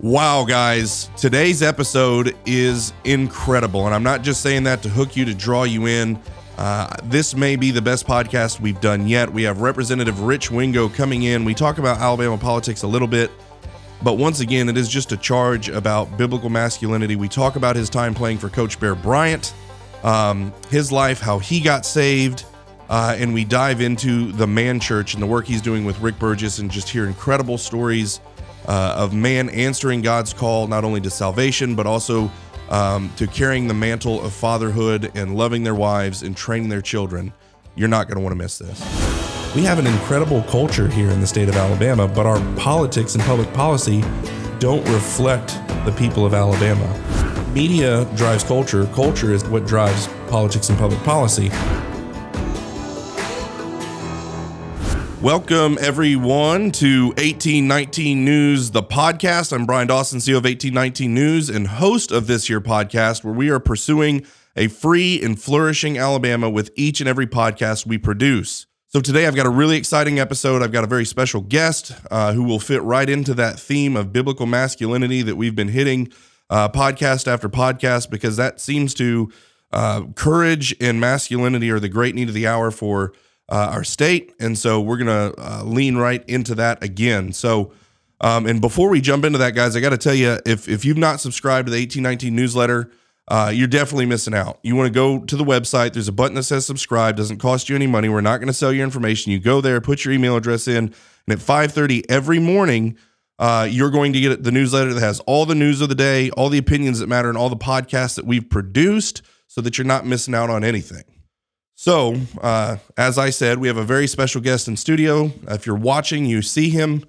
Wow, guys, today's episode is incredible. And I'm not just saying that to hook you, to draw you in. Uh, this may be the best podcast we've done yet. We have Representative Rich Wingo coming in. We talk about Alabama politics a little bit, but once again, it is just a charge about biblical masculinity. We talk about his time playing for Coach Bear Bryant, um, his life, how he got saved, uh, and we dive into the man church and the work he's doing with Rick Burgess and just hear incredible stories uh, of man answering God's call, not only to salvation, but also um, to carrying the mantle of fatherhood and loving their wives and training their children. You're not going to want to miss this. We have an incredible culture here in the state of Alabama, but our politics and public policy don't reflect the people of Alabama. Media drives culture, culture is what drives politics and public policy. Welcome, everyone, to 1819 News, the podcast. I'm Bryan Dawson, CEO of 1819 News and host of this year podcast, where we are pursuing a free and flourishing Alabama with each and every podcast we produce. So, today I've got a really exciting episode. I've got a very special guest uh, who will fit right into that theme of biblical masculinity that we've been hitting uh, podcast after podcast because that seems to uh, courage and masculinity are the great need of the hour for uh, our state. And so we're going to uh, lean right into that again. So, um, and before we jump into that, guys, I got to tell you if, if you've not subscribed to the 1819 newsletter, uh, you're definitely missing out. You want to go to the website. There's a button that says subscribe. Doesn't cost you any money. We're not going to sell your information. You go there, put your email address in, and at 5:30 every morning, uh, you're going to get the newsletter that has all the news of the day, all the opinions that matter, and all the podcasts that we've produced, so that you're not missing out on anything. So, uh, as I said, we have a very special guest in studio. If you're watching, you see him,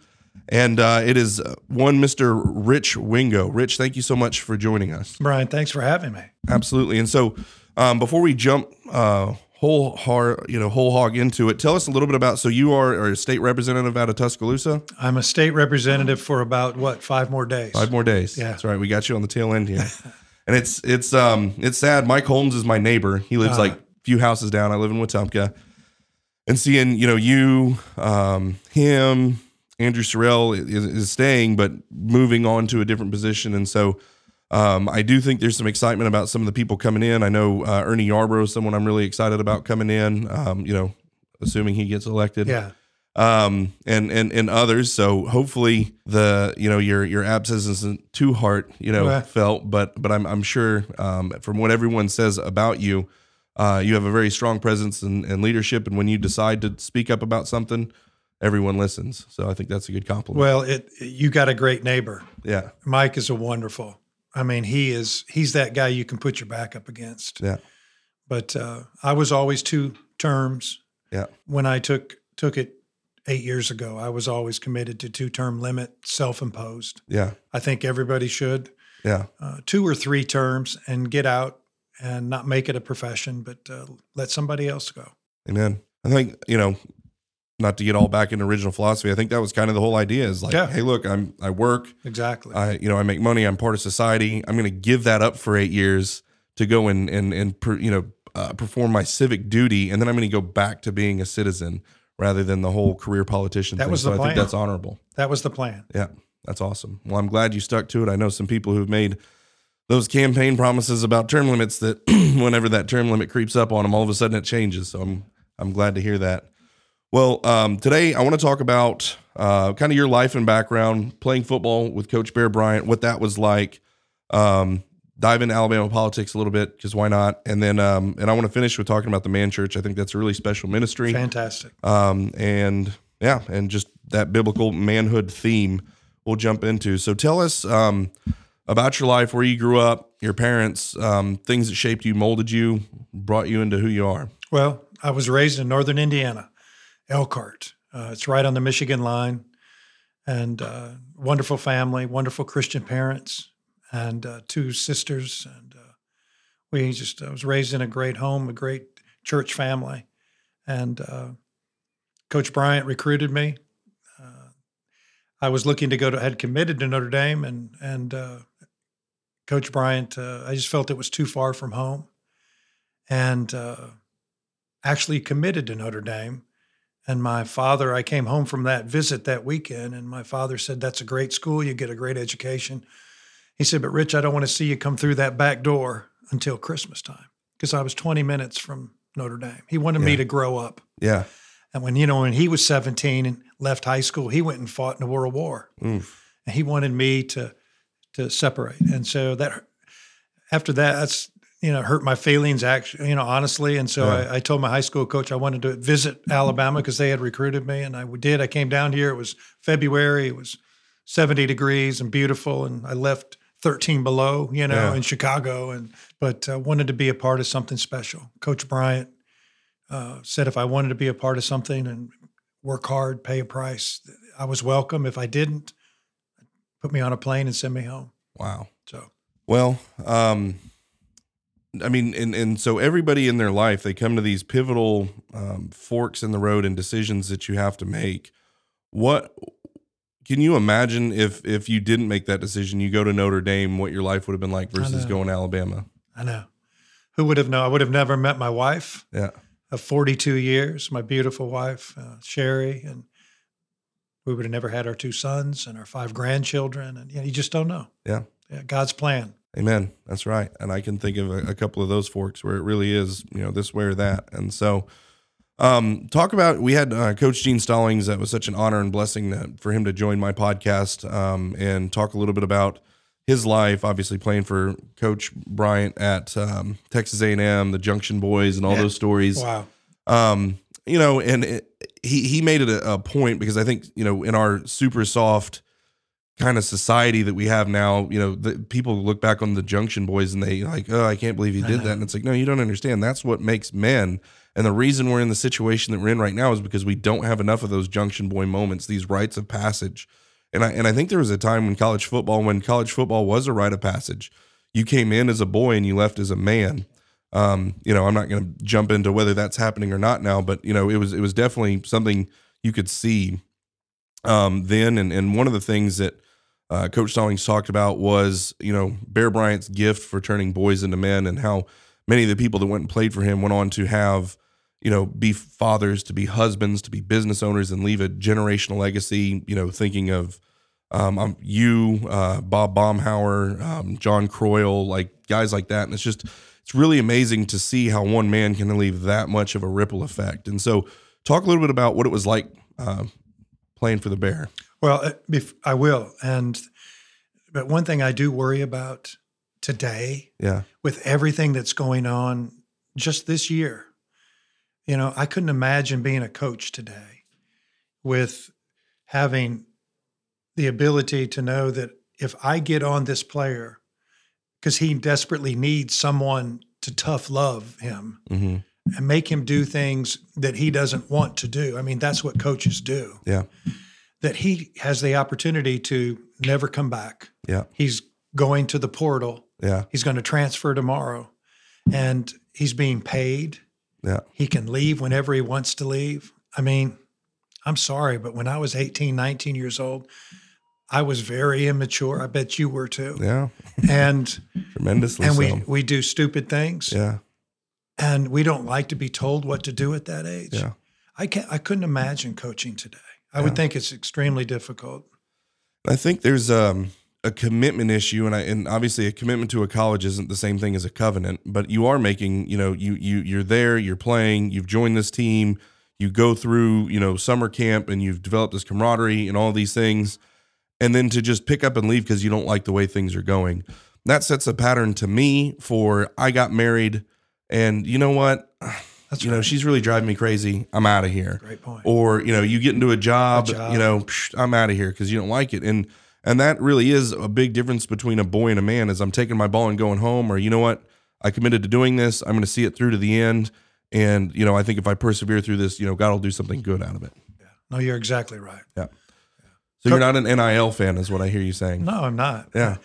and uh, it is one Mr. Rich Wingo. Rich, thank you so much for joining us. Bryan, thanks for having me. Absolutely. And so, um, before we jump uh, whole hard, you know, whole hog into it, tell us a little bit about. So, you are, a state representative out of Tuscaloosa. I'm a state representative for about what five more days. Five more days. Yeah. that's right. We got you on the tail end here, and it's it's um it's sad. Mike Holmes is my neighbor. He lives Uh. like few houses down. I live in Wetumpka, and seeing you know you, um, him, Andrew Sorrell is, is staying, but moving on to a different position, and so. Um, I do think there's some excitement about some of the people coming in. I know uh, Ernie Yarbrough is someone I'm really excited about coming in. Um, you know, assuming he gets elected Yeah. um, and and and others. So hopefully the you know your your absence isn't too hard you know Well. felt, but but I'm I'm sure um, from what everyone says about you, uh, you have a very strong presence and, and leadership, and when you decide to speak up about something, everyone listens. So I think that's a good compliment. Well, it you got a great neighbor. yeah, Mike is a wonderful. I mean, he is he's that guy you can put your back up against. yeah, But uh, I was always two terms. Yeah. When I took took it eight years ago, I was always committed to two term limit, self imposed. yeah, I think everybody should yeah, uh, two or three terms and get out and not make it a profession, but uh, let somebody else go. amen. I think you know. Not to get all back into original philosophy, I think that was kind of the whole idea. Is like, Yeah. hey, look, I'm I work, Exactly. I you know I make money. I'm part of society. I'm going to give that up for eight years to go and and and per, you know uh, perform my civic duty, and then I'm going to go back to being a citizen rather than the whole career politician. That thing. was so the I think that's honorable. that was the plan. Yeah, that's awesome. Well, I'm glad you stuck to it. I know some people who've made those campaign promises about term limits that whenever that term limit creeps up on them, all of a sudden it changes. So I'm I'm glad to hear that. Well, um, today I want to talk about uh, kind of your life and background, playing football with Coach Bear Bryant, what that was like. Um, dive into Alabama politics a little bit because why not? And then um, and I want to finish with talking about the Man Church. I think that's a really special ministry Fantastic. um, and yeah, and just that biblical manhood theme we'll jump into. So tell us um, about your life, where you grew up, your parents, um, things that shaped you, molded you, brought you into who you are. Well, I was raised in northern Indiana, Elkhart. Uh, it's right on the Michigan line, and uh, wonderful family, wonderful Christian parents, and uh, two sisters. And uh, we just I was raised in a great home, a great church family, and uh, Coach Bryant recruited me. Uh, I was looking to go to, had committed to Notre Dame, and and uh, Coach Bryant, uh, I just felt it was too far from home, and uh, actually committed to Notre Dame And my father, I came home from that visit that weekend, and my father said, That's a great school. You get a great education. He said, But Rich, I don't want to see you come through that back door until Christmas time because I was 20 minutes from Notre Dame. He wanted me to grow up. Yeah. And when, you know, when he was 17 and left high school, he went and fought in the World War. Oof. And he wanted me to to separate. And so that after that, that's you know hurt my feelings actually, you know, honestly. And so Yeah. I, I told my high school coach I wanted to visit Alabama because they had recruited me, and I did. I came down here. It was February. It was 70 degrees and beautiful, and I left 13 below, you know, Yeah. in Chicago, and but uh, wanted to be a part of something special. Coach Bryant uh, said if I wanted to be a part of something and work hard, pay a price, I was welcome. If I didn't, put me on a plane and send me home. Wow. So Well, um, I mean, and and so everybody in their life they come to these pivotal um, forks in the road and decisions that you have to make. What can you imagine if if you didn't make that decision? You go to Notre Dame, what your life would have been like versus going to Alabama? I know. Who would have known? I would have never met my wife Yeah, of 42 years, my beautiful wife, uh, Sherry, and we would have never had our two sons and our five grandchildren. And you, know, you just don't know. Yeah. yeah. God's plan. Amen. That's right. And I can think of a, a couple of those forks where it really is, you know, this way or that. And so, um, talk about we had uh, Coach Gene Stallings. That was such an honor and blessing to, for him to join my podcast um, and talk a little bit about his life. Obviously, playing for Coach Bryant at um, Texas A&M, the Junction Boys, and all Yeah. those stories Wow. um, you know, and it, he he made it a, a point because I think you know in our super soft kind of society that we have now, you know, the, people look back on the Junction Boys and they like, oh, I can't believe he did that, and it's like, no, you don't understand. That's what makes men. And the reason we're in the situation that we're in right now is because we don't have enough of those Junction Boy moments, these rites of passage. And I and I think there was a time when college football, when college football was a rite of passage, you came in as a boy and you left as a man. Um, you know, I'm not going to jump into whether that's happening or not now, but you know, it was it was definitely something you could see um, then. And and one of the things that uh, Coach Stallings talked about was you know Bear Bryant's gift for turning boys into men, and how many of the people that went and played for him went on to have you know be fathers, to be husbands, to be business owners, and leave a generational legacy. You know, thinking of um, you, uh, Bob Baumhower, um, John Croyle, like guys like that. And it's just, it's really amazing to see how one man can leave that much of a ripple effect. And so, talk a little bit about what it was like uh, playing for the Bear. Well, uh, I will. And but one thing I do worry about today Yeah. with everything that's going on just this year. You know, I couldn't imagine being a coach today with having the ability to know that if I get on this player because he desperately needs someone to tough love him hmm and make him do things that he doesn't want to do. I mean, that's what coaches do. Yeah. That he has the opportunity to never come back. Yeah. He's going to the portal. Yeah. He's going to transfer tomorrow and he's being paid. Yeah. He can leave whenever he wants to leave. I mean, I'm sorry, but when I was 18, 19 years old, I was very immature. I bet you were too. Yeah. And Tremendously and so. we we do stupid things yeah. and we don't like to be told what to do at that age. Yeah. I can't I couldn't imagine coaching today. I Yeah. would think it's extremely difficult. I think there's um, a commitment issue, and I and obviously a commitment to a college isn't the same thing as a covenant. But you are making, you know, you you you're there, you're playing, you've joined this team, you go through, you know, summer camp, and you've developed this camaraderie and all these things, and then to just pick up and leave because you don't like the way things are going, that sets a pattern to me for I got married, and you know what, That's you know, she's really driving me crazy. I'm out of here great point. or you know you get into a job, job. you know psh, i'm out of here because you don't like it and and that really is a big difference between a boy and a man is i'm taking my ball and going home or you know what i committed to doing this i'm going to see it through to the end and you know i think if i persevere through this you know god will do something good out of it Yeah. No, you're exactly right. So you're not an nil fan is what i hear you saying No, I'm not. Yeah.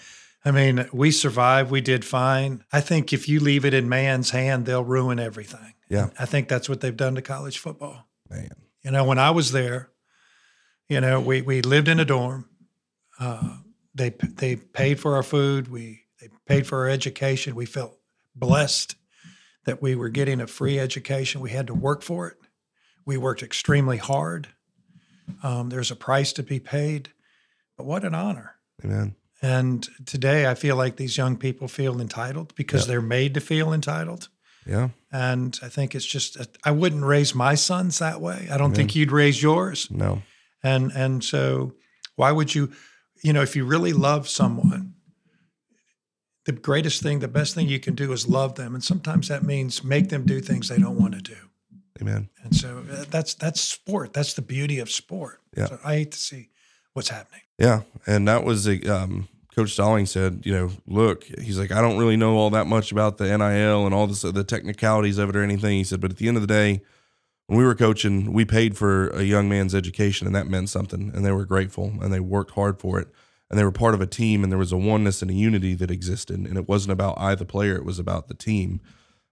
I mean, we survived. We did fine. I think if you leave it in man's hand, they'll ruin everything. Yeah. I think that's what they've done to college football. man You know, when I was there, you know, we we lived in a dorm. Uh, they they paid for our food. We they paid for our education. We felt blessed that we were getting a free education. We had to work for it. We worked extremely hard. Um, there's a price to be paid, but what an honor. Amen. And today I feel like these young people feel entitled because Yep. they're made to feel entitled. Yeah. And I think it's just, I wouldn't raise my sons that way. I don't think you'd raise yours. No. And, and so why would you, you know, if you really love someone, the greatest thing, the best thing you can do is love them. And sometimes that means make them do things they don't want to do. Amen. And so uh, that's, that's sport. That's the beauty of sport. Yeah. So I hate to see what's happening. Yeah, and that was a um, Coach Stalling said, you know, look, he's like, I don't really know all that much about the NIL and all this the technicalities of it or anything. He said, but at the end of the day, when we were coaching, we paid for a young man's education, and that meant something. And they were grateful, and they worked hard for it, and they were part of a team, and there was a oneness and a unity that existed. And it wasn't about I, the player; it was about the team.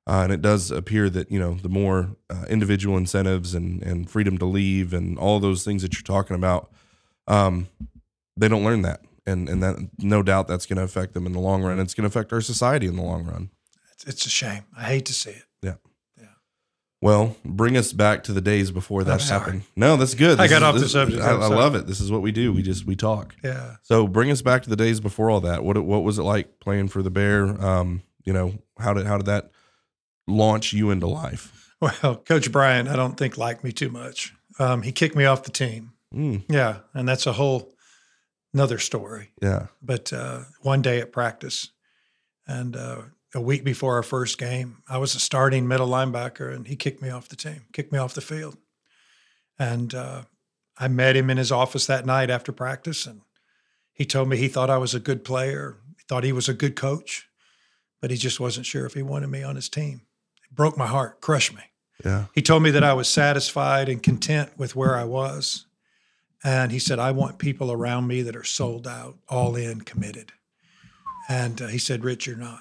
Uh, and it does appear that you know the more uh, individual incentives and and freedom to leave and all those things that you're talking about, um, they don't learn that, and and that no doubt that's going to affect them in the long run. It's going to affect our society in the long run. It's, it's a shame. I hate to see it. Yeah. yeah. Well, bring us back to the days before that happened. No, that's good. I got is- off the subject. I, I love it. This is what we do. We just we talk. Yeah. So bring us back to the days before all that. What what was it like playing for the Bear? Um, you know how did how did that launch you into life? Well, Coach Bryant, I don't think liked me too much. Um, he kicked me off the team. Mm, Yeah, and that's a whole another story. yeah. But uh, one day at practice, and uh, a week before our first game, I was a starting middle linebacker, and he kicked me off the team, kicked me off the field. And uh, I met him in his office that night after practice, and he told me he thought I was a good player, he thought he was a good coach, but he just wasn't sure if he wanted me on his team. Broke my heart, crushed me. Yeah. He told me that I was satisfied and content with where I was. And he said, I want people around me that are sold out, all in, committed. And uh, he said, Rich, you're not.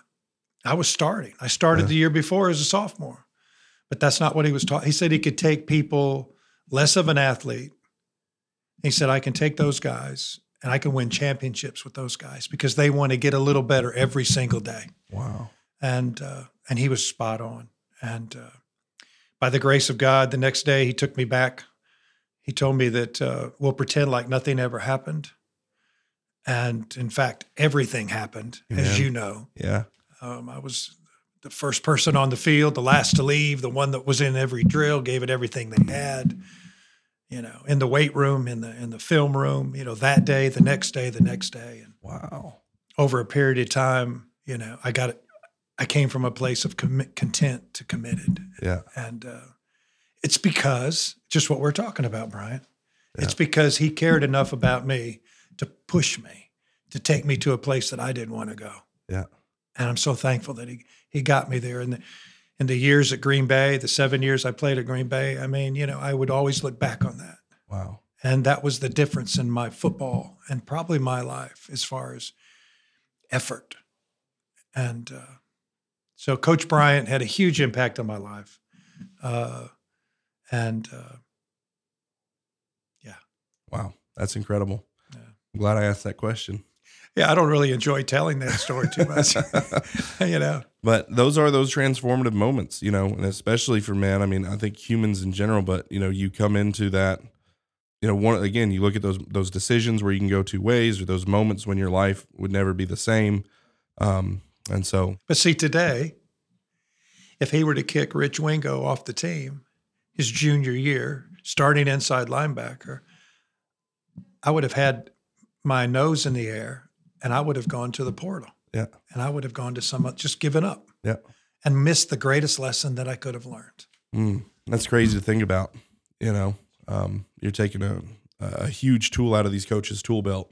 I was starting. I started Yeah. the year before as a sophomore, but that's not what he was taught. He said he could take people less of an athlete. He said, I can take those guys and I can win championships with those guys because they want to get a little better every single day Wow. and uh, and he was spot on. And uh, by the grace of God, the next day he took me back. He told me that uh, we'll pretend like nothing ever happened, and in fact, everything happened, Amen. as you know. Yeah. Um, I was the first person on the field, the last to leave, the one that was in every drill, gave it everything they had. You know, in the weight room, in the in the film room. You know, that day, the next day, the next day, and Wow. over a period of time, you know, I got it. I came from a place of commit, content to committed, Yeah. and uh, it's because just what we're talking about, Bryan. It's because he cared enough about me to push me, to take me to a place that I didn't want to go. Yeah. and I'm so thankful that he he got me there. And the, in the years at Green Bay, the seven years I played at Green Bay, I mean, you know, I would always look back on that. Wow. And that was the difference in my football and probably my life as far as effort. And uh, so Coach Bryant had a huge impact on my life. Uh, and uh, yeah. Wow. That's incredible. Yeah. I'm glad I asked that question. yeah, I don't really enjoy telling that story too much, you know. But those are those transformative moments, you know, and especially for men. I mean, I think humans in general, but you know, you come into that, you know, one again, you look at those those decisions where you can go two ways, or those moments when your life would never be the same. Um, and so, But see, today, if he were to kick Rich Wingo off the team his junior year, starting inside linebacker, I would have had my nose in the air and I would have gone to the portal yeah, and I would have gone to some, just given up yeah, and missed the greatest lesson that I could have learned. mm, that's crazy to think about. You know, um, you're taking a a huge tool out of these coaches' tool belt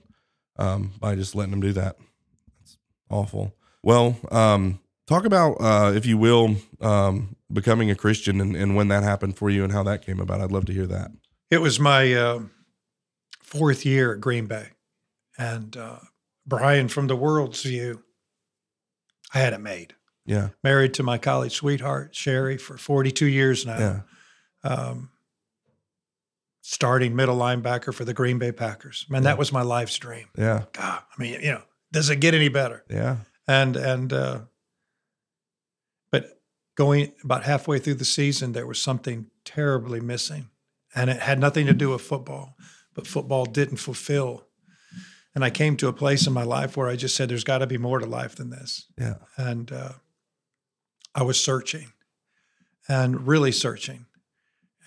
um, by just letting them do that. It's awful. Well, um, talk about, uh, if you will, um, becoming a Christian and, and when that happened for you and how that came about. I'd love to hear that. It was my uh, fourth year at Green Bay. And uh, Bryan, from the world's view, I had it made. Yeah, Married to my college sweetheart, Sherry, for 42 years now. yeah, um, starting middle linebacker for the Green Bay Packers. Man, Yeah. that was my life's dream. yeah, God, I mean, you know, does it get any better? yeah, And and uh, but going about halfway through the season, there was something terribly missing. And it had nothing to do with football, but football didn't fulfill. And I came to a place in my life where I just said, there's got to be more to life than this. Yeah. And uh, I was searching and really searching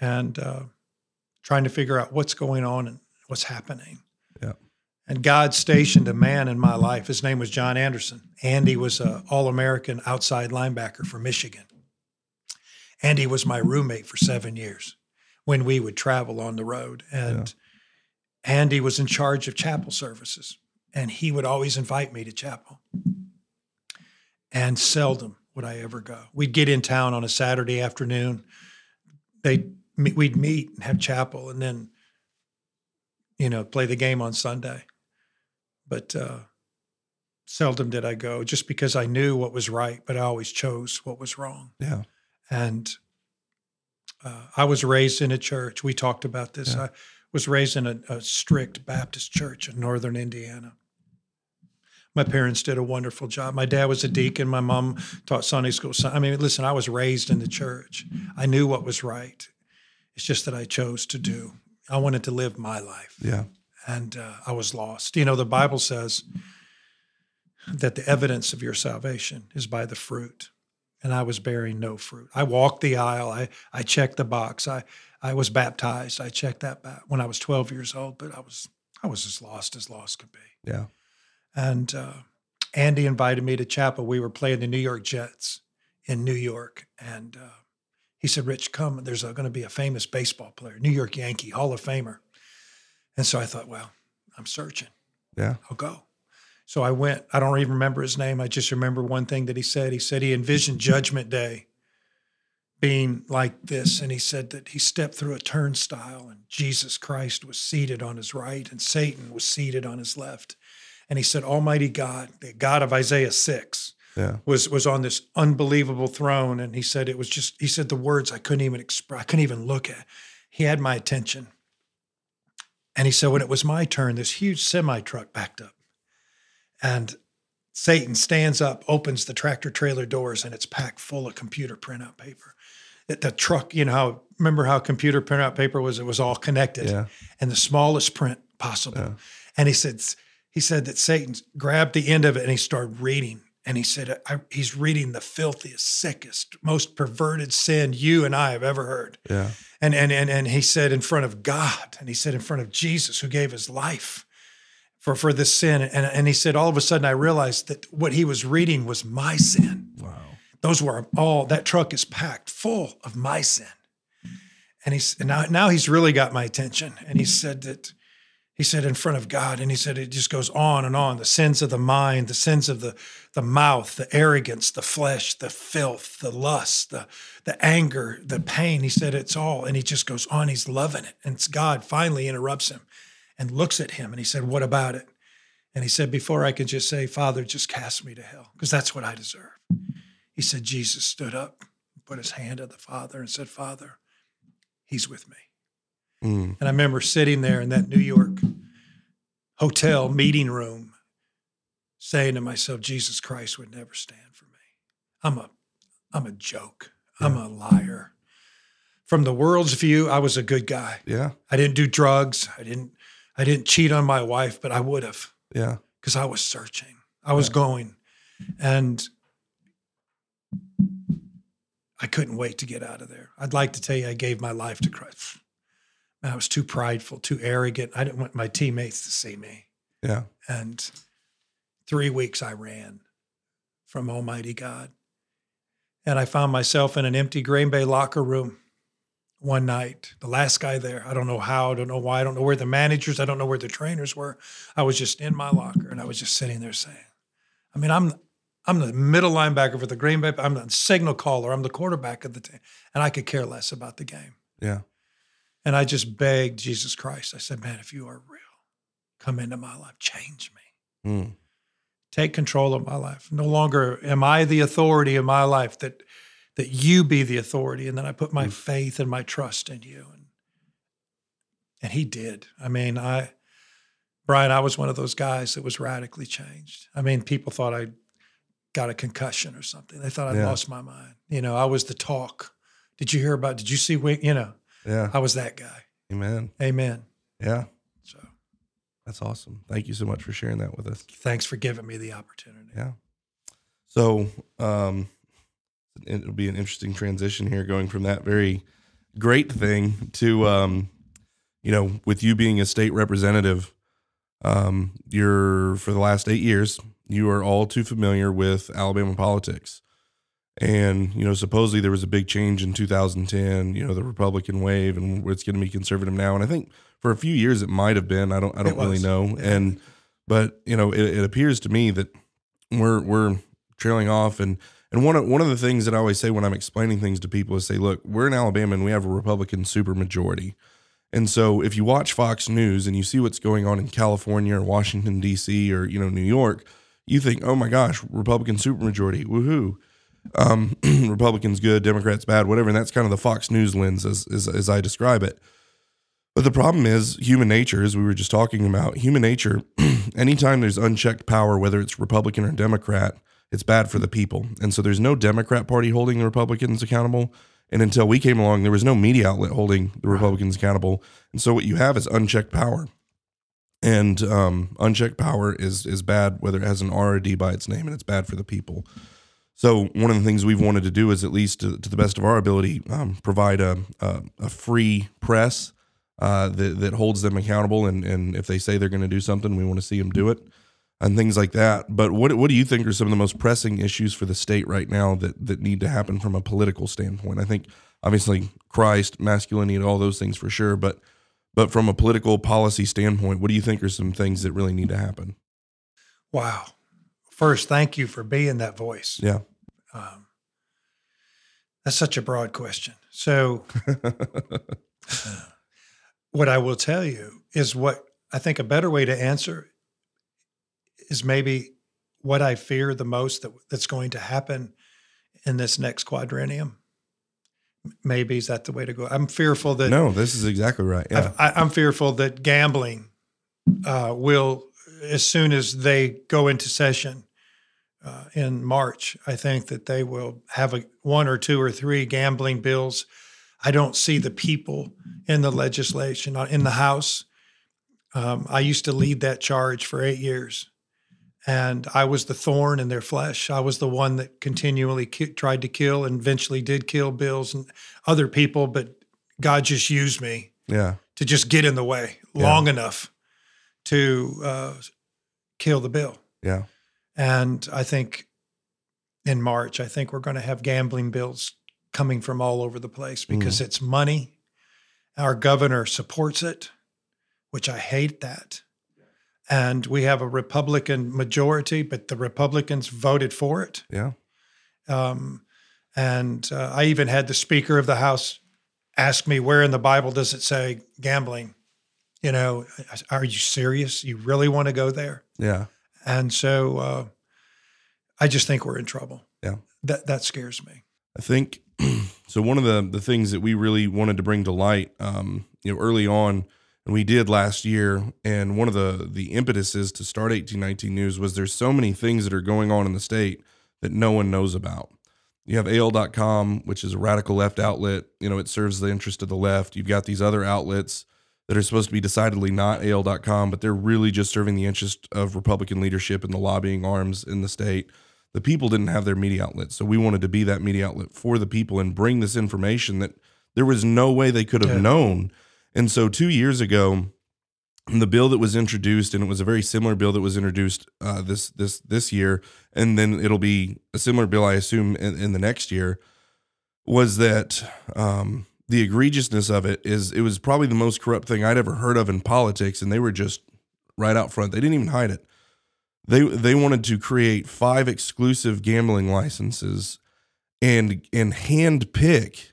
and uh, trying to figure out what's going on and what's happening. Yeah. And God stationed a man in my life. His name was John Anderson. Andy was an All American outside linebacker for Michigan. Andy was my roommate for seven years when we would travel on the road. And Andy was in charge of chapel services, and he would always invite me to chapel. And seldom would I ever go. We'd get in town on a Saturday afternoon. They we'd meet and have chapel, and then you know play the game on Sunday. But uh, seldom did I go, just because I knew what was right, but I always chose what was wrong. Yeah. And uh, I was raised in a church. We talked about this. Yeah. I was raised in a, a strict Baptist church in northern Indiana. My parents did a wonderful job. My dad was a deacon. My mom taught Sunday school. I mean, listen, I was raised in the church. I knew what was right. It's just that I chose to do. I wanted to live my life, Yeah. And uh, I was lost. You know, the Bible says that the evidence of your salvation is by the fruit and I was bearing no fruit. I walked the aisle. I I checked the box. I I was baptized. I checked that back when I was 12 years old, but I was I was as lost as lost could be. Yeah. And uh, Andy invited me to chapel. We were playing the New York Jets in New York, and uh, he said, "Rich, come. There's going to be a famous baseball player, New York Yankee, Hall of Famer." And so I thought, well, I'm searching. Yeah. I'll go. So I went. I don't even remember his name. I just remember one thing that he said. He said he envisioned Judgment Day being like this. And he said that he stepped through a turnstile and Jesus Christ was seated on his right and Satan was seated on his left. And he said, Almighty God, the God of Isaiah 6, Yeah. was was on this unbelievable throne. And he said it was just, he said the words I couldn't even express, I couldn't even look at. He had my attention. And he said, when it was my turn, this huge semi truck backed up. And Satan stands up, opens the tractor trailer doors, and it's packed full of computer printout paper. The truck, you know, how, remember how computer printout paper was? It was all connected Yeah. and the smallest print possible. Yeah. And he said, he said that Satan grabbed the end of it and he started reading. And he said, I, he's reading the filthiest, sickest, most perverted sin you and I have ever heard. Yeah. And, and, and, and he said in front of God, and he said in front of Jesus, who gave his life for, for this sin. And, and he said, all of a sudden, I realized that what he was reading was my sin. Wow. Those were all, that truck is packed full of my sin. And he's, and now, now he's really got my attention. And he said that, he said in front of God, and he said it just goes on and on the sins of the mind, the sins of the, the mouth, the arrogance, the flesh, the filth, the lust, the, the anger, the pain. He said it's all, and he just goes on. He's loving it. And God finally interrupts him and looks at him, and he said, What about it? And he said, Before I could just say, Father, just cast me to hell, because that's what I deserve. He said, Jesus stood up, put his hand on the Father, and said, Father, he's with me. Mm. And I remember sitting there in that New York hotel meeting room saying to myself, Jesus Christ would never stand for me. I'm a I'm a joke. I'm a liar. From the world's view, I was a good guy. Yeah. I didn't do drugs. I didn't I didn't cheat on my wife, but I would have Yeah. because I was searching. I was Yeah. going. And I couldn't wait to get out of there. I'd like to tell you I gave my life to Christ. I was too prideful, too arrogant. I didn't want my teammates to see me. Yeah. And three weeks I ran from Almighty God. And I found myself in an empty Green Bay locker room one night, the last guy there. I don't know how, I don't know why, I don't know where the managers, I don't know where the trainers were. I was just in my locker and I was just sitting there saying, I mean, I'm I'm the middle linebacker for the Green Bay, I'm the signal caller, I'm the quarterback of the team, and I could care less about the game. Yeah. And I just begged Jesus Christ. I said, Man, if you are real, come into my life, change me Mm. take control of my life. No longer am I the authority in my life that that you be the authority and then I put my Mm. faith and my trust in you and and he did. I mean, I Bryan, I was one of those guys that was radically changed. I mean, people thought I got a concussion or something. They thought I'd Yeah. lost my mind. You know, I was the talk. Did you hear about did you see you know, Yeah. I was that guy. Amen. Amen. Yeah. So That's awesome. Thank you so much for sharing that with us. thanks for giving me the opportunity. Yeah. So, um, it'll be an interesting transition here going from that very great thing to, um, you know, with you being a state representative, um, you're for the last eight years, you are all too familiar with Alabama politics. And, you know, supposedly there was a big change in 2010, you know, the Republican wave and it's going to be conservative now. And I think for a few years it might have been, I don't, I don't really know. Yeah. And, but, you know, it, it appears to me that we're, we're trailing off. And, and one of, one of the things that I always say when I'm explaining things to people is say, look, we're in Alabama and we have a Republican supermajority. And so if you watch Fox News and you see what's going on in California or Washington D.C. or you know New York, you think, "Oh my gosh, Republican supermajority, woohoo!" Um, Republicans good, Democrats bad, whatever. And that's kind of the Fox News lens as, as as I describe it. But the problem is human nature, as we were just talking about. Human nature, anytime there's unchecked power, whether it's Republican or Democrat, it's bad for the people. And so there's no Democrat Party holding the Republicans accountable. And until we came along, there was no media outlet holding the Republicans accountable. And so what you have is unchecked power. And um, unchecked power is is bad, whether it has an R or D by its name, and it's bad for the people. So one of the things we've wanted to do is, at least to, to the best of our ability, um, provide a, a, a free press uh, that that holds them accountable. And and if they say they're going to do something, we want to see them do it, and things like that. But what what do you think are some of the most pressing issues for the state right now that that need to happen from a political standpoint? I think obviously Christ, masculinity, and all those things for sure. But but from a political policy standpoint, what do you think are some things that really need to happen? Wow. First, thank you for being that voice. Yeah. Um, that's such a broad question. So, what I will tell you is what I think a better way to answer is maybe what I fear the most that, that's going to happen in this next quadrennium. Maybe is that the way to go? I'm fearful that no, this is exactly right. Yeah. I, I'm fearful that gambling uh, will, as soon as they go into session uh, in March, I think that they will have a one or two or three gambling bills. I don't see the people in the legislation uh, in the House. Um, I used to lead that charge for eight years, and I was the thorn in their flesh. I was the one that continually ki- tried to kill and eventually did kill bills and other people, but God just used me yeah. to just get in the way Yeah. long enough to uh, kill the bill. Yeah. And I think in March, I think we're going to have gambling bills coming from all over the place because it's money. Our governor supports it, which I hate that. And we have a Republican majority, but the Republicans voted for it. Yeah. Um, and uh, I even had the Speaker of the House ask me, "Where in the Bible does it say gambling?" You know, are you serious? You really want to go there? Yeah. And so, uh, I just think we're in trouble. Yeah. that that scares me. I think so. One of the the things that we really wanted to bring to light, um, you know, early on, and we did last year, and one of the the impetuses to start eighteen nineteen news was there's so many things that are going on in the state that no one knows about. You have AL.com, which is a radical left outlet. You know, it serves the interest of the left. You've got these other outlets that are supposed to be decidedly not AL.com, but they're really just serving the interest of Republican leadership and the lobbying arms in the state the people didn't have their media outlet. So we wanted to be that media outlet for the people and bring this information that there was no way they could have Yeah. known. And so two years ago, the bill that was introduced, and it was a very similar bill that was introduced uh, this this this year, and then it'll be a similar bill, I assume, in, in the next year, was that um, the egregiousness of it is it was probably the most corrupt thing I'd ever heard of in politics, and they were just right out front. They didn't even hide it. They they wanted to create five exclusive gambling licenses and and hand pick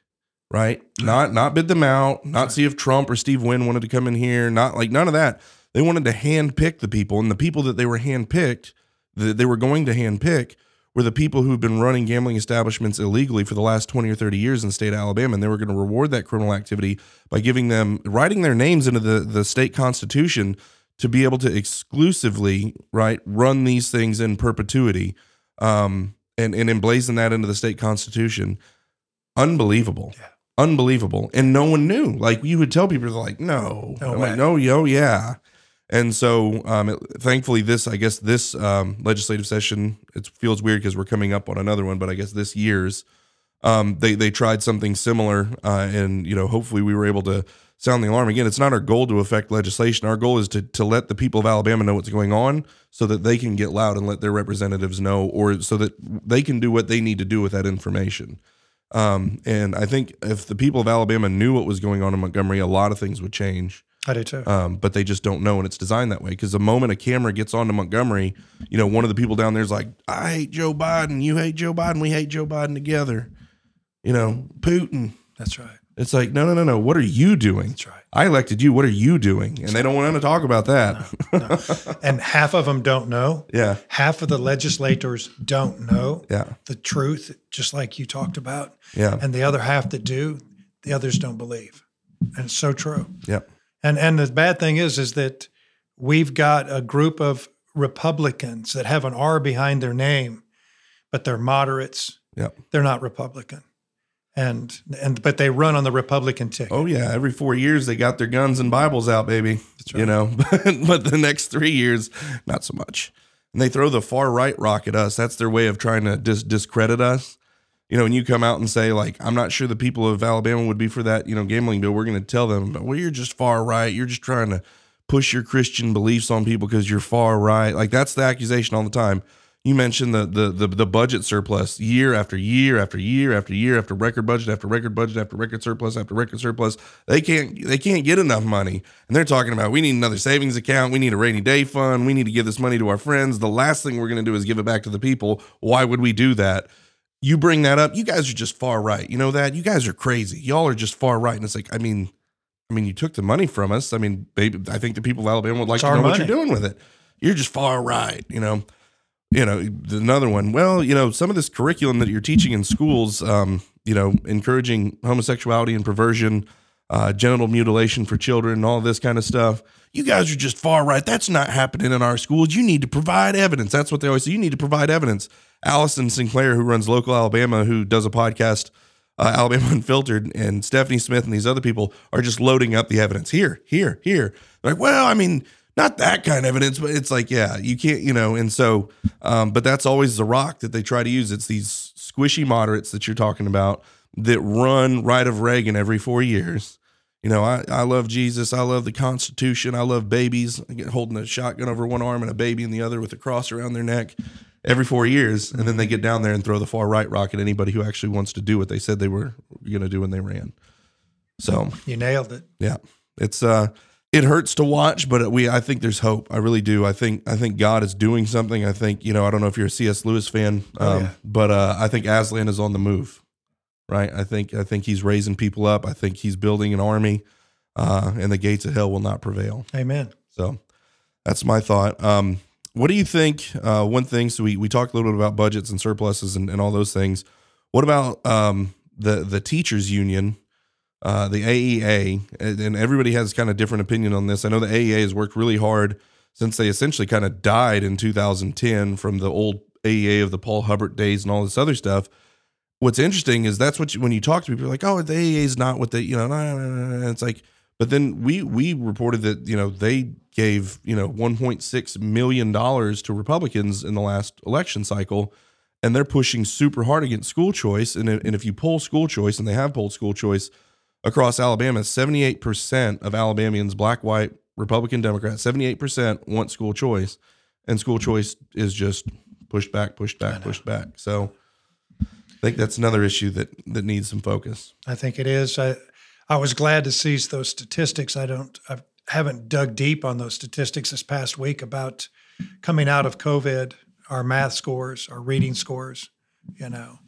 right? Not not bid them out not see if trump or steve wynn wanted to come in here not like none of that. They wanted to hand pick the people and the people that they were hand picked that they were going to hand pick were the people who've been running gambling establishments illegally for the last 20 or 30 years in the state of alabama and they were going to reward that criminal activity by giving them writing their names into the, the state constitution to be able to exclusively right run these things in perpetuity um, and and emblazon that into the state constitution unbelievable Yeah. unbelievable, and no one knew. Like you would tell people, they're like, "No, No I'm like, no, yo, yeah." And so, um, it, thankfully, this I guess this um, legislative session it feels weird because we're coming up on another one, but I guess this year's um, they they tried something similar, uh, and you know, hopefully, we were able to sound the alarm again. It's not our goal to affect legislation. Our goal is to to let the people of Alabama know what's going on, so that they can get loud and let their representatives know, or so that they can do what they need to do with that information. Um, and I think if the people of Alabama knew what was going on in Montgomery, a lot of things would change. I do too. Um, but they just don't know, and it's designed that way. Because the moment a camera gets onto Montgomery, you know, one of the people down there is like, "I hate Joe Biden. You hate Joe Biden. We hate Joe Biden together." You know, Putin. That's right. It's like, no, no, no, no. What are you doing? That's right. I elected you. What are you doing? And they don't want to talk about that. And half of them don't know. yeah, Half of the legislators don't know yeah, the truth, just like you talked about. yeah, And the other half that do, the others don't believe. And it's so true. yeah, And and the bad thing is is that we've got a group of Republicans that have an R behind their name, but they're moderates. yeah. They're not Republican. And and but they run on the Republican ticket. Oh yeah, every four years they got their guns and Bibles out, baby. That's You know, but, but the next three years, not so much. And they throw the far right rock at us. That's their way of trying to dis- discredit us. You know, when you come out and say like, "I'm not sure the people of Alabama would be for that," you know, gambling bill, we're going to tell them, "Well, you're just far right. You're just trying to push your Christian beliefs on people because you're far right." Like that's the accusation all the time. You mentioned the, the the the budget surplus year after year after year after year after record budget after record budget after record surplus after record surplus. They can't they can't get enough money, and they're talking about we need another savings account, we need a rainy day fund, we need to give this money to our friends. The last thing we're going to do is give it back to the people. Why would we do that? You bring that up, you guys are just far right. You know that? You guys are crazy. Y'all are just far right, and it's like I mean, I mean, you took the money from us. I mean, baby, I think the people of Alabama would like It's to know what you're doing with it. You're just far right, you know? You know another one. Well you know some of this curriculum that you're teaching in schools um, you know encouraging homosexuality and perversion uh, genital mutilation for children and all this kind of stuff. You guys are just far right. That's not happening in our schools. You need to provide evidence. That's what they always say. You need to provide evidence allison sinclair who runs local alabama who does a podcast uh, alabama unfiltered and stephanie smith and these other people are just loading up the evidence here here here like well i mean not that kind of evidence, but it's like, yeah, you can't, you know, and so, um, but that's always the rock that they try to use. It's these squishy moderates that you're talking about that run right of Reagan every four years. You know, I, I love Jesus. I love the Constitution. I love babies. I get holding a shotgun over one arm and a baby in the other with a cross around their neck every four years. And then they get down there and throw the far right rock at anybody who actually wants to do what they said they were going to do when they ran. So, You nailed it. yeah, it's uh, it hurts to watch, but we I think there's hope. I really do. I think I think God is doing something. I think you know I don't know if you're a C.S. Lewis fan, um, Oh, yeah. but uh, I think Aslan is on the move. Right. I think I think he's raising people up. I think he's building an army, uh, and the gates of hell will not prevail. Amen. So that's my thought. Um, what do you think? Uh, one thing, so we, we talked a little bit about budgets and surpluses and, and all those things. What about um, the the teachers union, uh, the AEA, and, everybody has kind of different opinion on this. I know the AEA has worked really hard since they essentially kind of died in 2010 from the old AEA of the Paul Hubbard days and all this other stuff. What's interesting is that's what you, when you talk to people, like, oh, the AEA is not what they, you know, nah, nah, nah. it's like, but then we we reported that you know they gave you know 1.6 million dollars to Republicans in the last election cycle, and they're pushing super hard against school choice. And if, and if you poll school choice, and they have polled school choice across Alabama, 78 percent of Alabamians, black, white, Republican, Democrat, 78 percent want school choice, and school choice is just pushed back, pushed back, pushed back. So. I think that's another issue that that needs some focus. I think it is. I I was glad to see those statistics. I don't I haven't dug deep on those statistics this past week about coming out of COVID, our math scores, our reading scores. You know,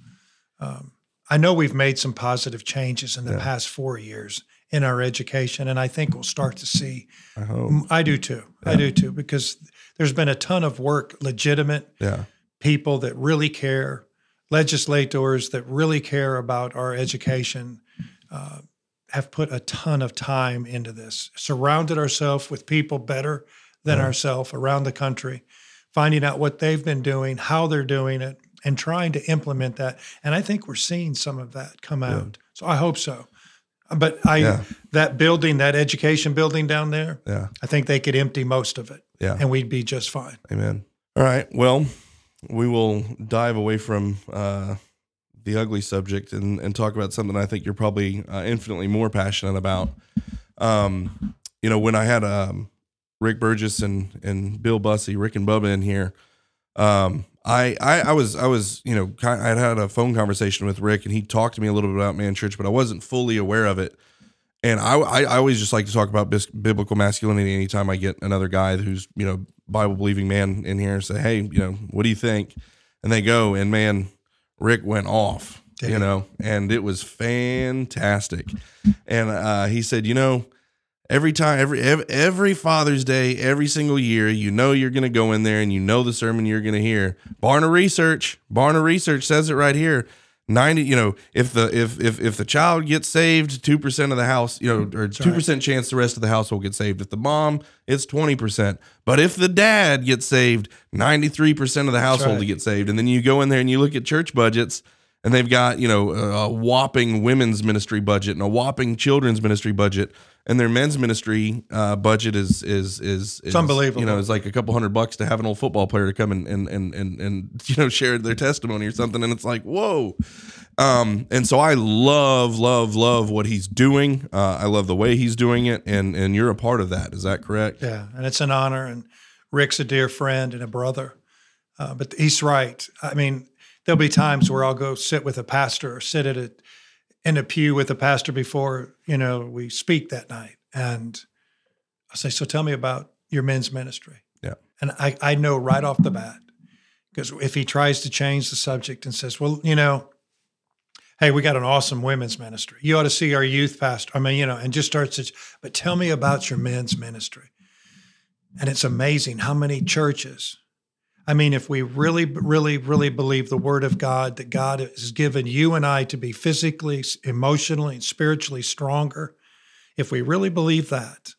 um, I know we've made some positive changes in the Yeah. past four years in our education, and I think we'll start to see. I hope. I do too. I do too because there's been a ton of work, legitimate Yeah. people that really care, legislators that really care about our education, uh, have put a ton of time into this. Surrounded ourselves with people better than Yeah. ourselves around the country, finding out what they've been doing, how they're doing it, and trying to implement that. And I think we're seeing some of that come out. So I hope so. But I Yeah. that building, that education building down there, Yeah. I think they could empty most of it, Yeah. and we'd be just fine. Amen. All right. Well, we will dive away from uh, the ugly subject and, and talk about something I think you're probably uh, infinitely more passionate about. Um, you know, when I had um, Rick Burgess and and Bill Bussey, Rick and Bubba in here, um, I, I I was I was you know I had had a phone conversation with Rick and he talked to me a little bit about man church, but I wasn't fully aware of it. And I, I, I always just like to talk about bis- biblical masculinity anytime I get another guy who's, you know, Bible believing man in here and say, hey, you know, what do you think? And they go, and man, Rick went off, Did you know, and it was fantastic. And uh, he said, you know, every time, every, every every Father's Day, every single year, you know you're going to go in there and you know the sermon you're going to hear. Barna Research, Barna Research says it right here. 90 you know if the if if if the child gets saved 2% of the house you know mm-hmm. or 2% chance the rest of the household gets saved. If the mom it's 20% but if the dad gets saved 93% of the household right. gets saved. And then you go in there and you look at church budgets and they've got you know a whopping women's ministry budget and a whopping children's ministry budget and their men's ministry uh, budget is is is, is unbelievable. you know it's like a couple hundred bucks to have an old football player to come and and and and, and you know share their testimony or something and it's like whoa um and so i love love love what he's doing uh i love the way he's doing it and and you're a part of that is that correct Yeah, and it's an honor. And Rick's a dear friend and a brother. Uh, but he's right. I mean, there'll be times where I'll go sit with a pastor or sit at a in a pew with a pastor before you know we speak that night, and I say, "So tell me about your men's ministry." Yeah. and I I know right off the bat because if he tries to change the subject and says, "Well, you know." Hey, we got an awesome women's ministry. You ought to see our youth pastor. I mean, you know, and just starts to, but tell me about your men's ministry. And it's amazing how many churches, I mean, if we really, really, really believe the word of God, that God has given you and I to be physically, emotionally, and spiritually stronger, if we really believe that,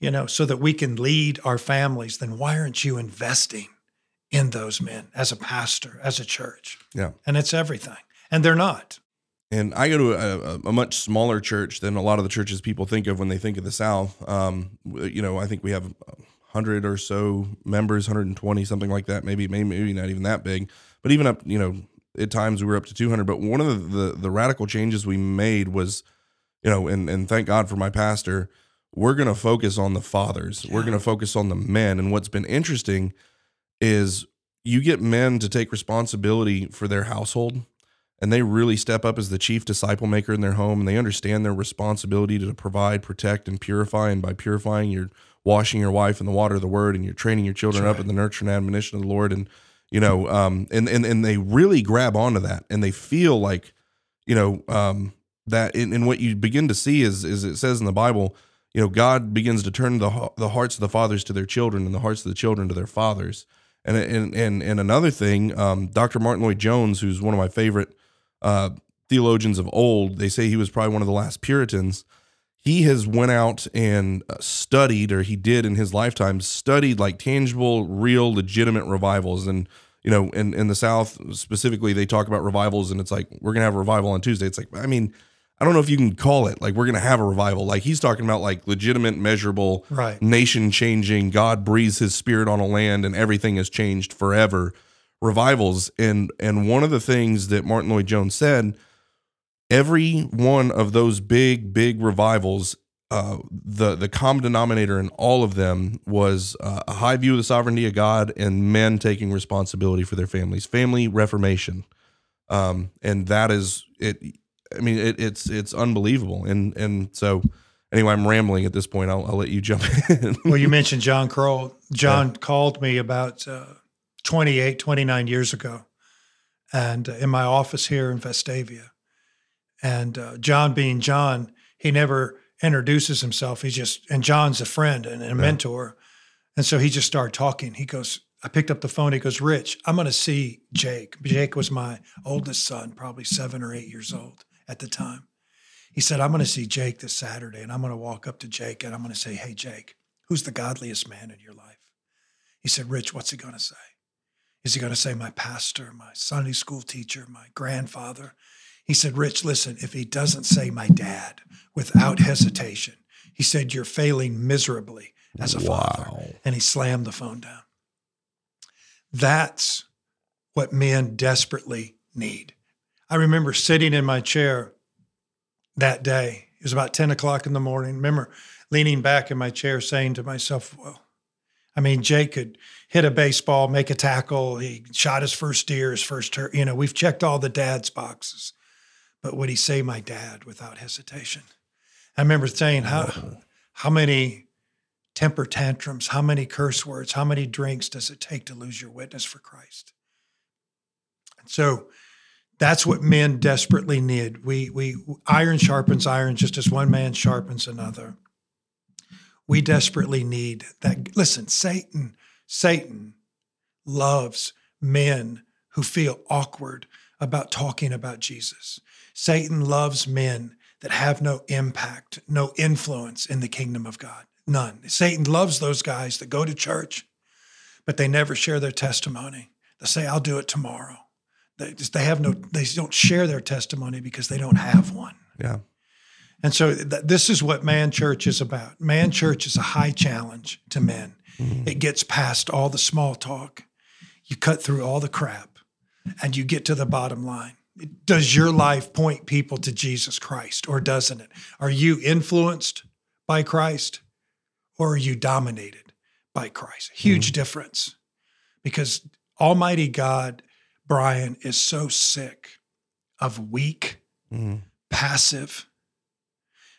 you know, so that we can lead our families, then why aren't you investing in those men as a pastor, as a church? Yeah. And it's everything. And they're not. and I go to a, a, much smaller church than a lot of the churches people think of when they think of the South. Um, you know, I think we have hundred or so members, 120, something like that. Maybe, maybe, maybe not even that big, but even up, you know, at times we were up to 200. But one of the, the, the radical changes we made was, you know, and, and thank God for my pastor, we're going to focus on the fathers. We're going to focus on the men. And what's been interesting is you get men to take responsibility for their household and they really step up as the chief disciple maker in their home and they understand their responsibility to provide protect and purify and by purifying you're washing your wife in the water of the word and you're training your children That's up in the nurture and admonition of the lord and you know um and and, and they really grab onto that and they feel like you know um that in, and what you begin to see is is it says in the bible you know god begins to turn the the hearts of the fathers to their children and the hearts of the children to their fathers and and and, and another thing um dr martyn lloyd-jones who's one of my favorite uh, theologians of old, they say he was probably one of the last Puritans. He has went out and uh, studied, or he did in his lifetime, studied like tangible, real, legitimate revivals. And you know, in in the South specifically, they talk about revivals, and it's like we're gonna have a revival on Tuesday. It's like, I mean, I don't know if you can call it like we're gonna have a revival. Like he's talking about like legitimate, measurable, Right. nation changing. God breathes His Spirit on a land, and everything has changed forever revivals and and one of the things that Martyn Lloyd-Jones said every one of those big big revivals uh, the the common denominator in all of them was uh, a high view of the sovereignty of God and men taking responsibility for their families family reformation. Um, and that is it I mean it, it's it's unbelievable. And and so anyway I'm rambling at this point. I'll, I'll let you jump in. Well, you mentioned John Croyle. John called me about uh, 28, 29 years ago, and uh, in my office here in Vestavia. And uh, John, being John, he never introduces himself. He's just, and John's a friend and a mentor. And so he just started talking. He goes, I picked up the phone. He goes, Rich, I'm going to see Jake. Jake was my oldest son, probably seven or eight years old at the time. He said, I'm going to see Jake this Saturday, and I'm going to walk up to Jake and I'm going to say, Hey, Jake, who's the godliest man in your life? He said, Rich, what's he going to say? Is he going to say my pastor, my Sunday school teacher, my grandfather? He said, Rich, listen, if he doesn't say my dad without hesitation, he said, you're failing miserably as a father. And he slammed the phone down. That's what men desperately need. I remember sitting in my chair that day. It was about 10 o'clock in the morning. remember leaning back in my chair saying to myself, well, I mean, Jake could hit a baseball, make a tackle. He shot his first deer, his first turkey. You know, we've checked all the dad's boxes. But would he say my dad without hesitation? I remember saying, how, how many temper tantrums, how many curse words, how many drinks does it take to lose your witness for Christ? And so that's what men desperately need. We, we, iron sharpens iron just as one man sharpens another. We desperately need that. Listen, Satan, Satan loves men who feel awkward about talking about Jesus. Satan loves men that have no impact, no influence in the kingdom of God. None. Satan loves those guys that go to church, but they never share their testimony. They say, I'll do it tomorrow. They just, they have no, they don't share their testimony because they don't have one. Yeah. And so th- this is what Man Church is about. Man Church is a high challenge to men. Mm-hmm. It gets past all the small talk. You cut through all the crap and you get to the bottom line. Does your life point people to Jesus Christ or doesn't it? Are you influenced by Christ or are you dominated by Christ? Huge difference because Almighty God, Bryan, is so sick of weak, Mhm. passive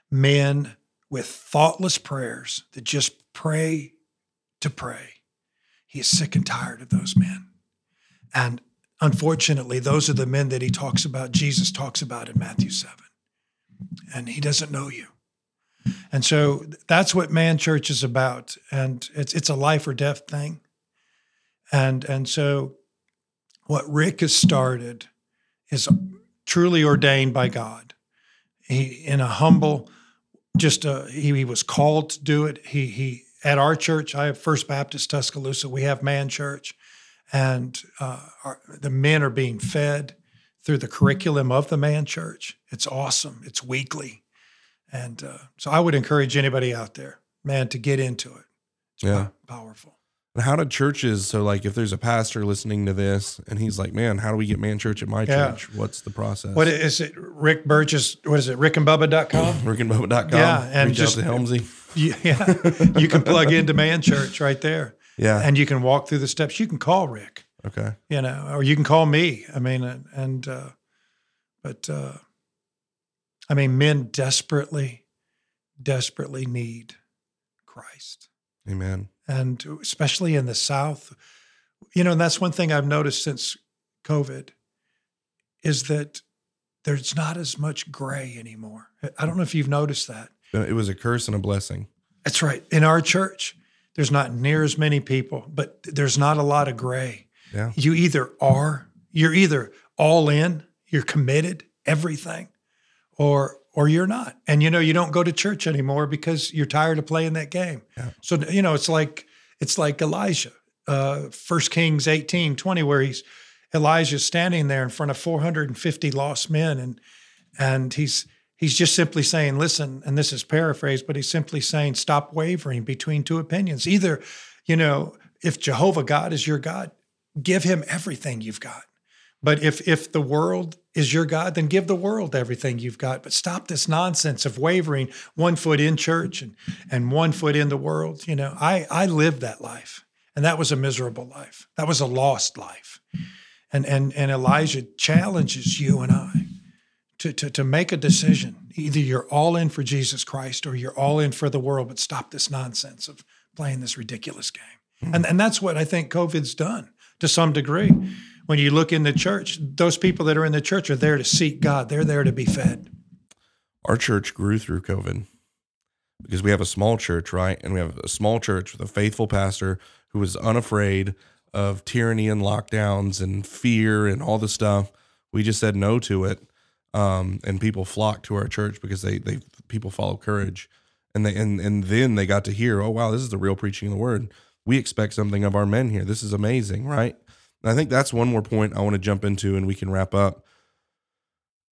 men with thoughtless prayers that just pray to pray. He is sick and tired of those men. And unfortunately, those are the men that he talks about, Jesus talks about in Matthew 7. And he doesn't know you. And so that's what man church is about. And it's it's a life or death thing. And and so what Rick has started is truly ordained by God. He in a humble, just a, he, he was called to do it. He he at our church, I have First Baptist Tuscaloosa. We have man church, and uh, our, the men are being fed through the curriculum of the man church. It's awesome. It's weekly, and uh, so I would encourage anybody out there, man, to get into it. It's Yeah. powerful. And how do churches? So, like, if there's a pastor listening to this and he's like, "Man, how do we get man church at my Yeah. church? What's the process?" What is it? Rick Burgess. What is it? Rickandbubba.com. RickandBubba.com. Yeah, and reach just- out to Helmsy. yeah, you can plug into Man Church right there, Yeah. and you can walk through the steps. You can call Rick, okay. you know, or you can call me. I mean, and, uh, but uh, I mean, men desperately, desperately need Christ, Amen. and especially in the South, you know, and that's one thing I've noticed since COVID is that there's not as much gray anymore. I don't know if you've noticed that. It was a curse and a blessing. That's right. In our church, there's not near as many people, but there's not a lot of gray. Yeah. You either are, you're either all in, you're committed, everything, or or you're not. And you know, you don't go to church anymore because you're tired of playing that game. Yeah. So you know, it's like it's like Elijah, uh, 1 Kings 18, 20, where he's Elijah's standing there in front of 450 lost men and and he's he's just simply saying, listen, and this is paraphrased, but he's simply saying, stop wavering between two opinions. Either, you know, if Jehovah God is your God, give him everything you've got. But if if the world is your God, then give the world everything you've got. But stop this nonsense of wavering one foot in church and, and one foot in the world. You know, I I lived that life. And that was a miserable life. That was a lost life. And and and Elijah challenges you and I to, to, to make a decision. Either you're all in for Jesus Christ or you're all in for the world, but stop this nonsense of playing this ridiculous game. Hmm. And, and that's what I think COVID's done to some degree. When you look in the church, those people that are in the church are there to seek God, they're there to be fed. Our church grew through COVID because we have a small church, right? And we have a small church with a faithful pastor who was unafraid of tyranny and lockdowns and fear and all the stuff. We just said no to it. Um, and people flocked to our church because they they people follow courage. And they and and then they got to hear, oh wow, this is the real preaching of the word. We expect something of our men here. This is amazing, right? And I think that's one more point I want to jump into and we can wrap up.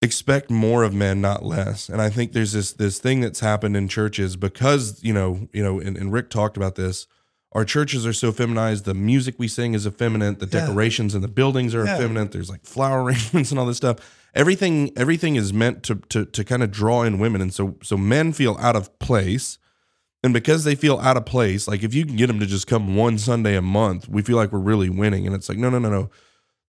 expect more of men, not less. And I think there's this this thing that's happened in churches because you know you know, and, and Rick talked about this. Our churches are so feminized. The music we sing is effeminate. The Yeah. decorations in the buildings are Yeah. effeminate. There's like flower arrangements and all this stuff. Everything everything is meant to to to kind of draw in women, and so so men feel out of place. And because they feel out of place, like if you can get them to just come one Sunday a month, we feel like we're really winning. And it's like, no, no, no, no.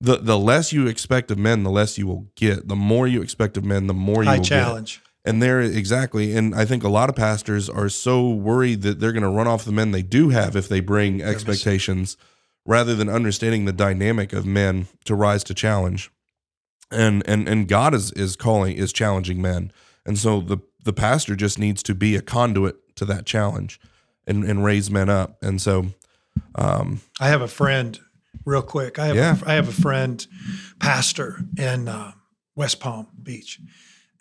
The the less you expect of men, the less you will get. The more you expect of men, the more you High will challenge. get. And there exactly. And I think a lot of pastors are so worried that they're going to run off the men they do have if they bring expectations, rather than understanding the dynamic of men to rise to challenge. And and and God is is calling is challenging men. And so the the pastor just needs to be a conduit to that challenge and and raise men up. And so um I have a friend, real quick. I have Yeah. a, I have a friend, pastor in uh, West Palm Beach,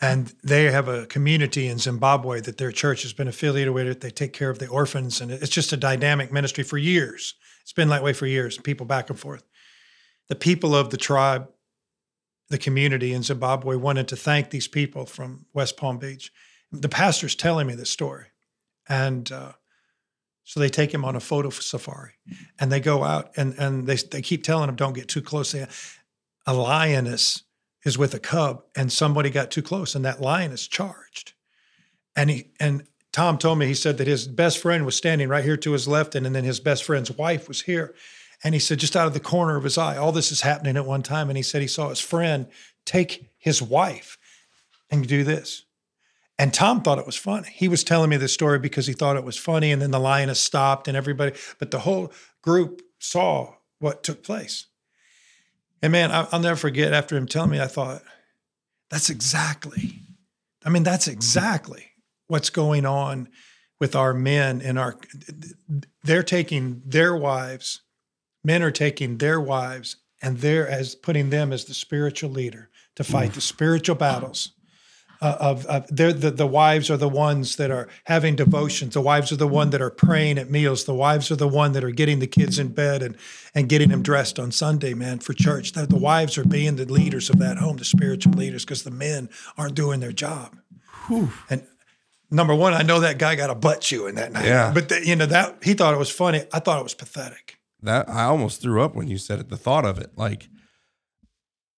and they have a community in Zimbabwe that their church has been affiliated with. They take care of the orphans, and it's just a dynamic ministry for years. It's been that way for years. People back and forth. The people of the tribe, the community in Zimbabwe, wanted to thank these people from West Palm Beach. The pastor's telling me this story, and. Uh, so they take him on a photo safari and they go out and, and they, they keep telling him, don't get too close. They- A lioness is with a cub and somebody got too close and that lion is charged. And he, and Tom told me, he said that his best friend was standing right here to his left and, then his best friend's wife was here. And he said, just out of the corner of his eye, all this is happening at one time. And he said he saw his friend take his wife and do this. And Tom thought it was funny. He was telling me this story because he thought it was funny. And then the lioness stopped and everybody, but the whole group saw what took place. And man, I- I'll never forget after him telling me, I thought, that's exactly, I mean, that's exactly what's going on with our men and our, they're taking their wives, men are taking their wives and they're as putting them as the spiritual leader to fight the spiritual battles uh, of, of they're the, the wives are the ones that are having devotions. The wives are the one that are praying at meals. The wives are the one that are getting the kids in bed and and getting them dressed on sunday man for church. The, the wives are being the leaders of that home the spiritual leaders because the men aren't doing their job. And number one i know that guy got a butt chewing that night. Yeah. but the, you know that he thought it was funny. I thought it was pathetic. That I almost threw up when you said it. The thought of it, like,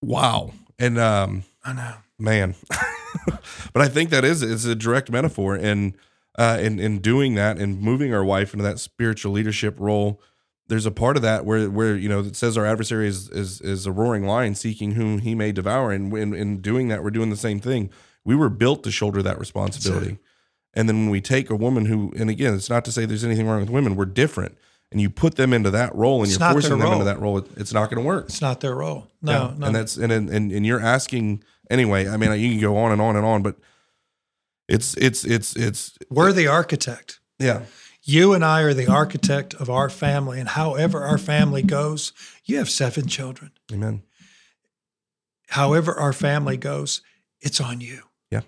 wow. And um, i know man, but I think that is is a direct metaphor, and uh, in in doing that and moving our wife into that spiritual leadership role. There's a part of that where where you know it says our adversary is is is a roaring lion seeking whom he may devour, and in, in doing that, we're doing the same thing. We were built to shoulder that responsibility. And then when we take a woman who, and again, it's not to say there's anything wrong with women, we're different. And you put them into that role and It's you're forcing them into that role, it's not going to work. it's not their role no Yeah. no And that's and, and and and you're asking anyway. I mean, you can go on and on and on, but it's it's it's it's we're the architect yeah, You and I are the architect of our family, and however our family goes, you have seven children. amen. However our family goes, it's on you. Yeah.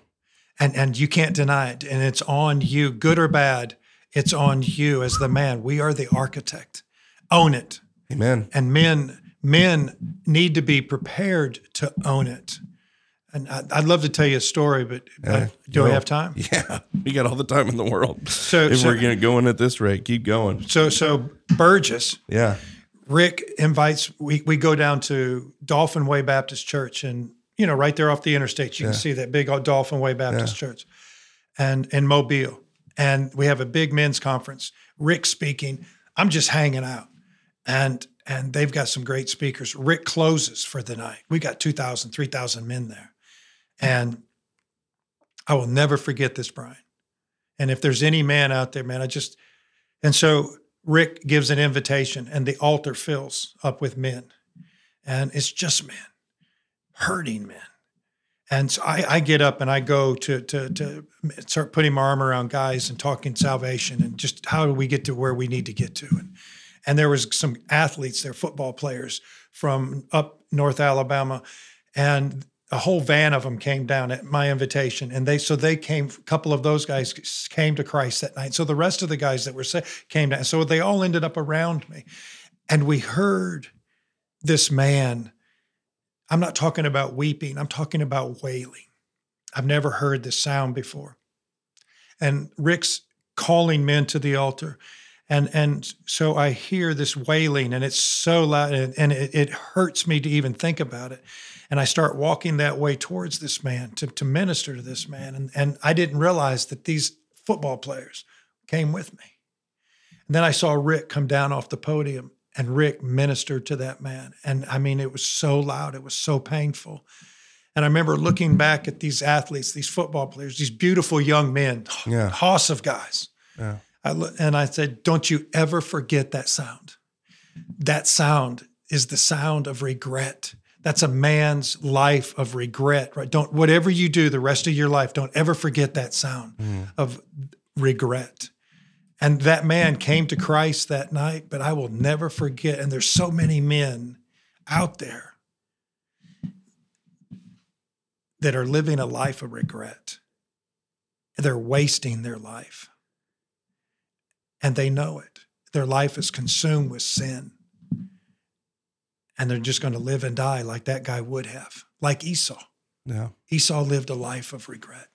And and you can't deny it. And it's on you, good or bad. It's on you as the man. We are the architect. Own it. Amen. And men men need to be prepared to own it. And I, I'd love to tell you a story, but uh, Yeah, do we have time? Yeah, we got all the time in the world. So- if so- we're gonna going at this rate, keep going. So so Burgess, Yeah, Rick invites we we go down to Dauphin Way Baptist Church and you know right there off the interstate you Yeah. can see that big old Dauphin Way Baptist Church and in Mobile and we have a big men's conference. Rick speaking. I'm just hanging out. And and they've got some great speakers. Rick closes for the night. We got 2000 3000 men there. And I will never forget this Bryan. And if there's any man out there man I just and so Rick gives an invitation, and the altar fills up with men, and it's just men, hurting men. And so I, I get up and I go to to to start putting my arm around guys and talking salvation and just how do we get to where we need to get to. And, and there was some athletes there, football players from up North Alabama, and a whole van of them came down at my invitation, and they so they came. A couple of those guys came to Christ that night. So the rest of the guys that were saved came down. So they all ended up around me, and we heard this man I'm not talking about weeping, I'm talking about wailing. I've never heard this sound before. And Rick's calling men to the altar. And, and so I hear this wailing, and it's so loud, and, and it, it hurts me to even think about it. And I start walking that way towards this man to, to minister to this man. And, and I didn't realize that these football players came with me. And then I saw Rick come down off the podium, and Rick ministered to that man. And I mean, it was so loud, it was so painful. And I remember looking back at these athletes, these football players, these beautiful young men, Yeah. hoss of guys. Yeah. I, lo- and I said, Don't you ever forget that sound. That sound is the sound of regret. That's a man's life of regret, right? Don't, whatever you do the rest of your life, don't ever forget that sound mm. of regret. And that man came to Christ that night, but I will never forget. And there's so many men out there that are living a life of regret. They're wasting their life. And they know it. Their life is consumed with sin. And they're just going to live and die like that guy would have, like Esau. Yeah. Esau lived a life of regret,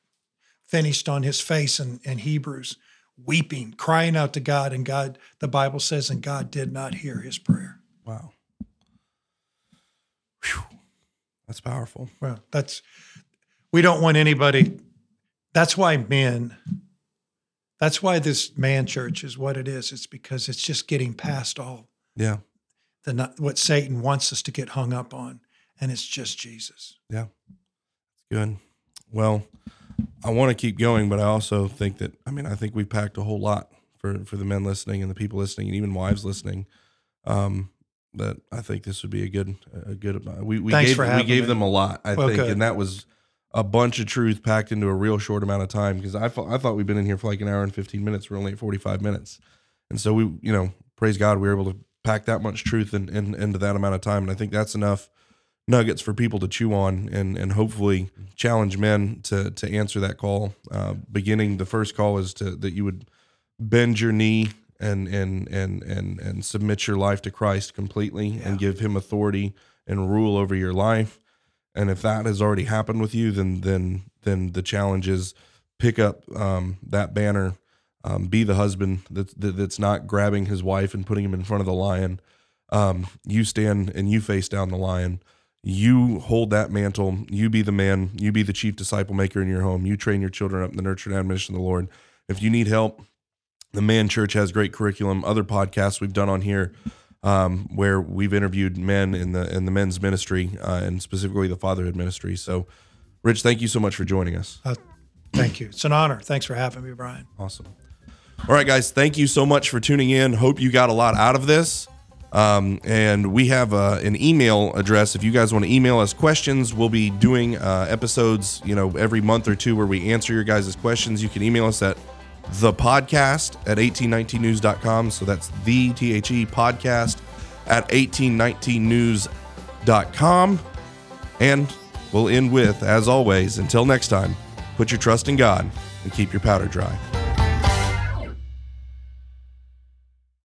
finished on his face in, in Hebrews, weeping, crying out to God. And God, the Bible says, and God did not hear his prayer. Wow. Whew. That's powerful. Well, that's, we don't want anybody, that's why men, that's why this man church is what it is. It's because it's just getting past all Yeah. the not- what Satan wants us to get hung up on, and it's just Jesus. Yeah. Good. Well, I want to keep going, but I also think that I mean I think we've packed a whole lot for for the men listening and the people listening and even wives listening. Um, that I think this would be a good a good. We we Thanks gave we gave me. them a lot. I Well, think, good. and that was a bunch of truth packed into a real short amount of time. Because I thought I thought we'd been in here for like an hour and fifteen minutes. We're only at forty five minutes, and so we you know praise God we were able to pack that much truth in, in, into that amount of time, and I think that's enough nuggets for people to chew on and and hopefully challenge men to to answer that call. Uh, beginning the first call is to that you would bend your knee and and and and and submit your life to Christ completely and give him authority and rule over your life. And if that has already happened with you, then then then the challenge is pick up um, that banner, um, be the husband that, that that's not grabbing his wife and putting him in front of the lion. Um, you stand and you face down the lion. You hold that mantle. You be the man. You be the chief disciple maker in your home. You train your children up in the nurture and admonition of the Lord. If you need help, the Man Church has great curriculum. Other podcasts we've done on here, um, where we've interviewed men in the in the men's ministry uh, and specifically the fatherhood ministry. So, Rich, thank you so much for joining us. Uh, thank you. It's an honor. Thanks for having me, Bryan. Awesome. All right, guys, thank you so much for tuning in. Hope you got a lot out of this. Um, and we have uh, an email address. If you guys want to email us questions, we'll be doing uh, episodes, you know, every month or two where we answer your guys' questions. You can email us at the podcast at 1819news.com. So that's the T H E podcast at 1819news.com. And we'll end with, as always, until next time, put your trust in God and keep your powder dry.